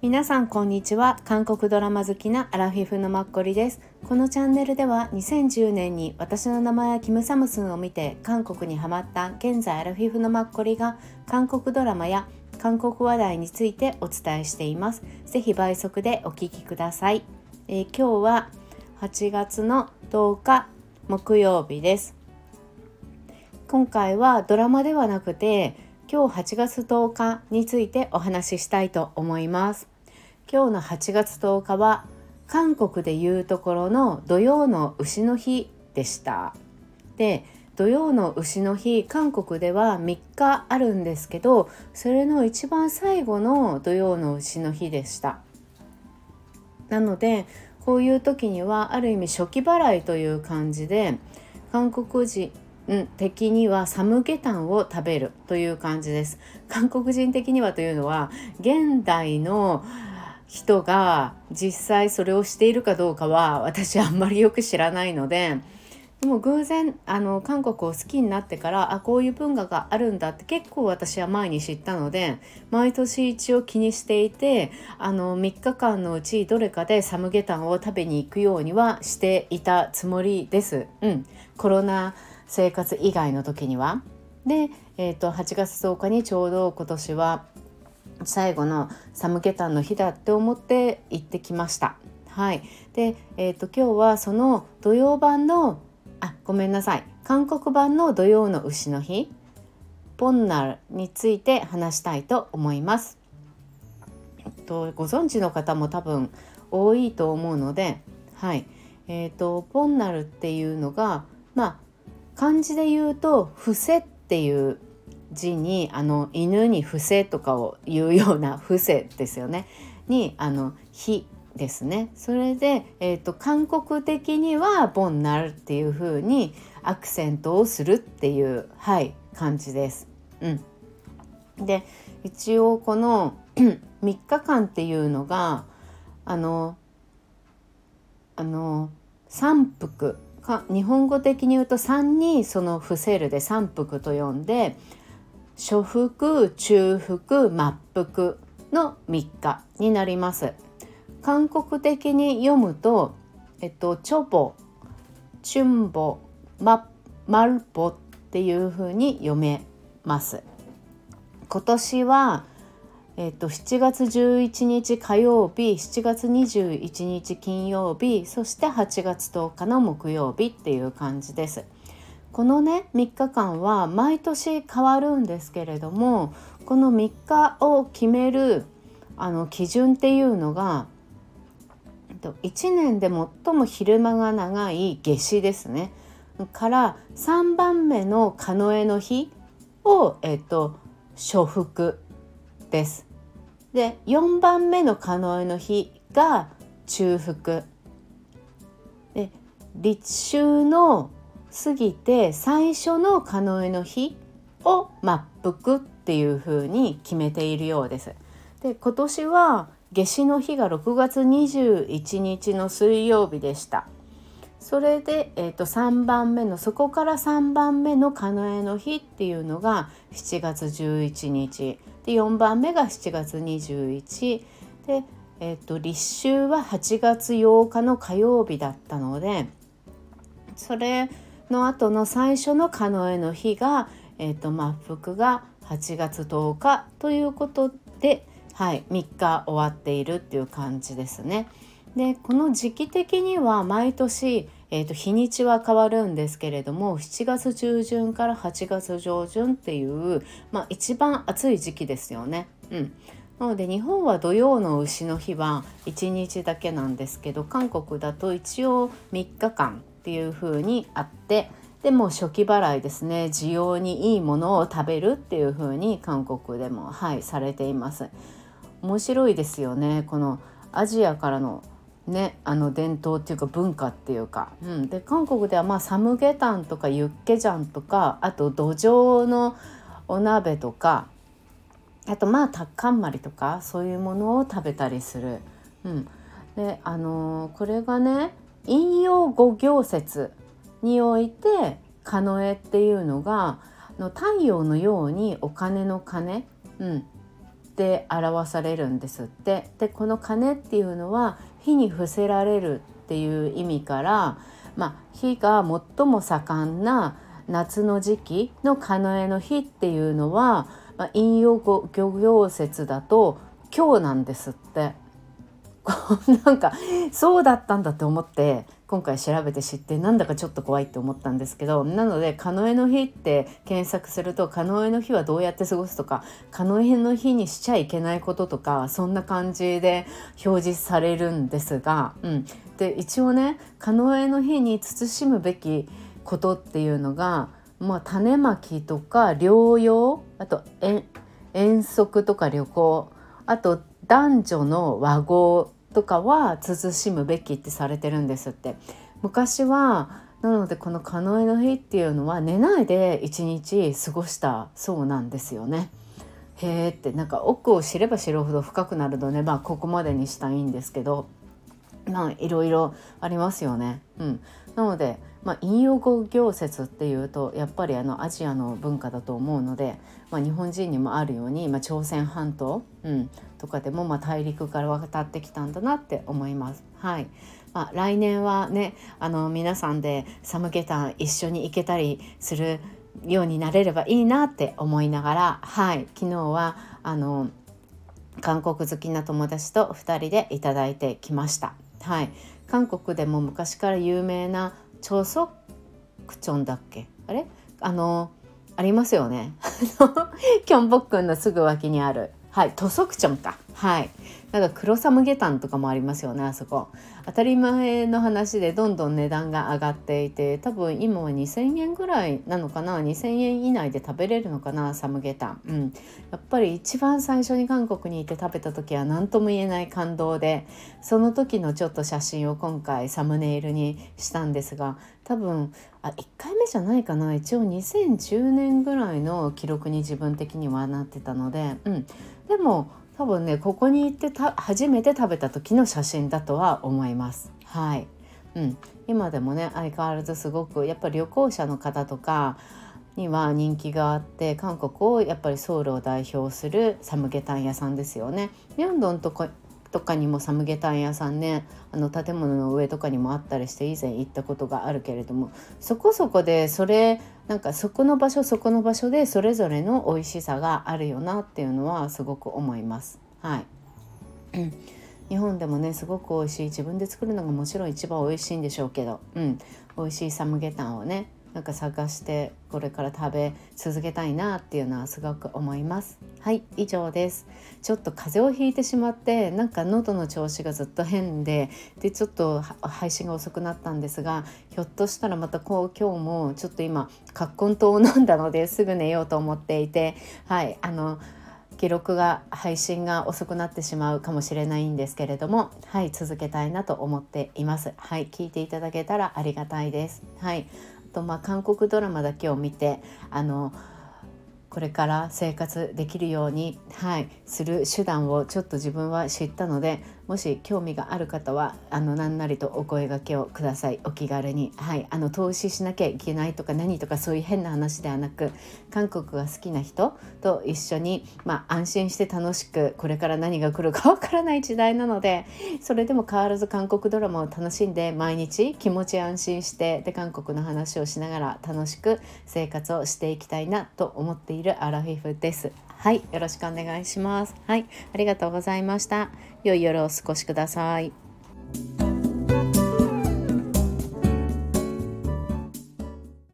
皆さんこんにちは。韓国ドラマ好きなアラフィフのマッコリです。このチャンネルでは2010年に私の名前はキムサムスンを見て韓国にハマった現在アラフィフのマッコリが韓国ドラマや韓国話題についてお伝えしています。ぜひ倍速でお聞きください、えー、今日は8月の10日木曜日です。今回はドラマではなくて今日8月10日についてお話ししたいと思います。今日の8月10日は韓国でいうところの土曜の牛の日でした。で土曜の牛の日韓国では3日あるんですけどそれの一番最後の土曜の牛の日でした。なのでこういう時にはある意味初期払いという感じで韓国人的にはサムゲタンを食べるという感じです韓国人的にはというのは現代の人が実際それをしているかどうかは私はあんまりよく知らないのででも偶然あの韓国を好きになってからあこういう文化があるんだって結構私は前に知ったので毎年一応気にしていてあの3日間のうちどれかでサムゲタンを食べに行くようにはしていたつもりです。うん、コロナ生活以外の時には。で、えーと、8月10日にちょうど今年は最後のサムゲタンの日だって思って行ってきました。はい、で、えーと、今日はその土曜版のあごめんなさい韓国版の土曜の牛の日ポンナルについて話したいと思います。えっと、ご存知の方も多分多いと思うので、はいえーと、ポンナルっていうのが、まあ、漢字で言うと「伏せ」っていう字にあの犬に伏せとかを言うような伏せですよね。にあの火ですね。それで、えーと、韓国的にはボンナルっていう風にアクセントをするっていうはい感じです。うん、で一応この 3日間っていうのがあのあの三福服日本語的に言うと3にその伏せるで三服と呼んで初腹中腹末腹の3日になります。韓国的に読むとえっとチョボチュンボママルボっていう風に読めます。今年はえっと、7月11日火曜日7月21日金曜日そして8月10日の木曜日っていう感じです。このね3日間は毎年変わるんですけれどもこの3日を決めるあの基準っていうのが1年で最も昼間が長い夏至ですねから3番目の狩野の日を、えっと、初腹です。で4番目の狩野の日が中腹で立秋の過ぎて最初のカノエの日を末腹っていう風に決めているようです。で今年は夏至の日が6月21日の水曜日でした。それで、えー、と3番目のそこから3番目のカノエの日っていうのが7月11日で4番目が7月21で、えー、と立秋は8月8日の火曜日だったのでそれの後の最初のカノエの日が、えー、末腹が8月10日ということで、はい、3日終わっているっていう感じですね。でこの時期的には毎年、えーと、日にちは変わるんですけれども7月中旬から8月上旬っていう、まあ、一番暑い時期ですよね。うん。なので日本は土曜の牛の日は1日だけなんですけど韓国だと一応3日間っていう風にあってでも初期払いですね。需要にいいものを食べるっていう風に韓国でもはいされています。面白いですよね。このアジアからのねあの伝統っていうか文化っていうか、うん、で韓国ではまあサムゲタンとかユッケジャンとかあと土壌のお鍋とかあとまあタッカンマリとかそういうものを食べたりする。うん、であのー、これがね引用五行説において狩野っていうのがの太陽のようにお金の金、うん、で表されるんですって。でこの鐘っていうのは火に伏せられるっていう意味から、まあ、火が最も盛んな夏の時期のカノエの日っていうのは、まあ、引用語漁業説だと今日なんですって。なんかそうだったんだって思って今回調べて知ってなんだかちょっと怖いって思ったんですけどなので「カノエの日」って検索すると「カノエの日はどうやって過ごす」とか「カノエの日にしちゃいけないこと」とかそんな感じで表示されるんですが、うん、で一応ね「カノエの日に慎むべきこと」っていうのが、まあ、種まきとか療養あと遠足とか旅行あと男女の和合とかは慎むべきってされてるんですって昔はなのでこの「カノエの日」っていうのは寝ないで一日過ごしたそうなんですよね。へーってなんか奥を知れば知るほど深くなるのでまあここまでにしたいんですけどまあいろいろありますよね。うん、なので、まあ、引用語行説っていうとやっぱりあのアジアの文化だと思うので、まあ、日本人にもあるように、まあ、朝鮮半島、うん、とかでも、まあ、大陸から渡ってきたんだなって思います。はいまあ、来年はねあの皆さんでサムゲタン一緒に行けたりするようになれればいいなって思いながら、はい、昨日はあの韓国好きな友達と2人でいただいてきました。はい、韓国でも昔から有名な朝速チョンだっけ？あれ？あのありますよね。キョンボックンのすぐ脇にある。はいトソクチョンか。はい。なんか黒サムゲタンとかもありますよねあそこ。当たり前の話でどんどん値段が上がっていて多分今は2,000円ぐらいなのかな？2,000円以内で食べれるのかなサムゲタン、うん、やっぱり一番最初に韓国にいて食べた時は何とも言えない感動でその時のちょっと写真を今回サムネイルにしたんですが多分あ1回目じゃないかな？一応2010年ぐらいの記録に自分的にはなってたので、うん、でも多分ねここに行ってた初めて食べた時の写真だとは思います。はい、うん、今でもね相変わらずすごくやっぱり旅行者の方とかには人気があって韓国をやっぱりソウルを代表するサムゲタン屋さんですよね。ミョンドンととかにもサムゲタン屋さんねあの建物の上とかにもあったりして以前行ったことがあるけれどもそこそこでそれなんかそこの場所そこの場所でそれぞれの美味しさがあるよなっていうのはすごく思います。はい、日本でもねすごく美味しい。自分で作るのがもちろん一番美味しいんでしょうけど、うん、美味しいサムゲタンをねなんか探してこれから食べ続けたいなっていうのはすごく思います。はい以上です。ちょっと風邪をひいてしまってなんか喉の調子がずっと変ででちょっと配信が遅くなったんですがひょっとしたらまたこう今日もちょっと今葛根湯を飲んだのですぐ寝ようと思っていて はいあの記録が配信が遅くなってしまうかもしれないんですけれどもはい続けたいなと思っています。はい聞いていただけたらありがたいです。はい。とまあ韓国ドラマだけを見てあのこれから生活できるように、はい、する手段をちょっと自分は知ったのでもし興味がある方はあの何なりとお声がけをください。お気軽に、はい、あの投資しなきゃいけないとか何とかそういう変な話ではなく韓国が好きな人と一緒に、まあ、安心して楽しくこれから何が来るかわからない時代なのでそれでも変わらず韓国ドラマを楽しんで毎日気持ち安心してで韓国の話をしながら楽しく生活をしていきたいなと思っているアラフィフです。はい、よろしくお願いします。はい、ありがとうございました。良い夜をお過ごしください。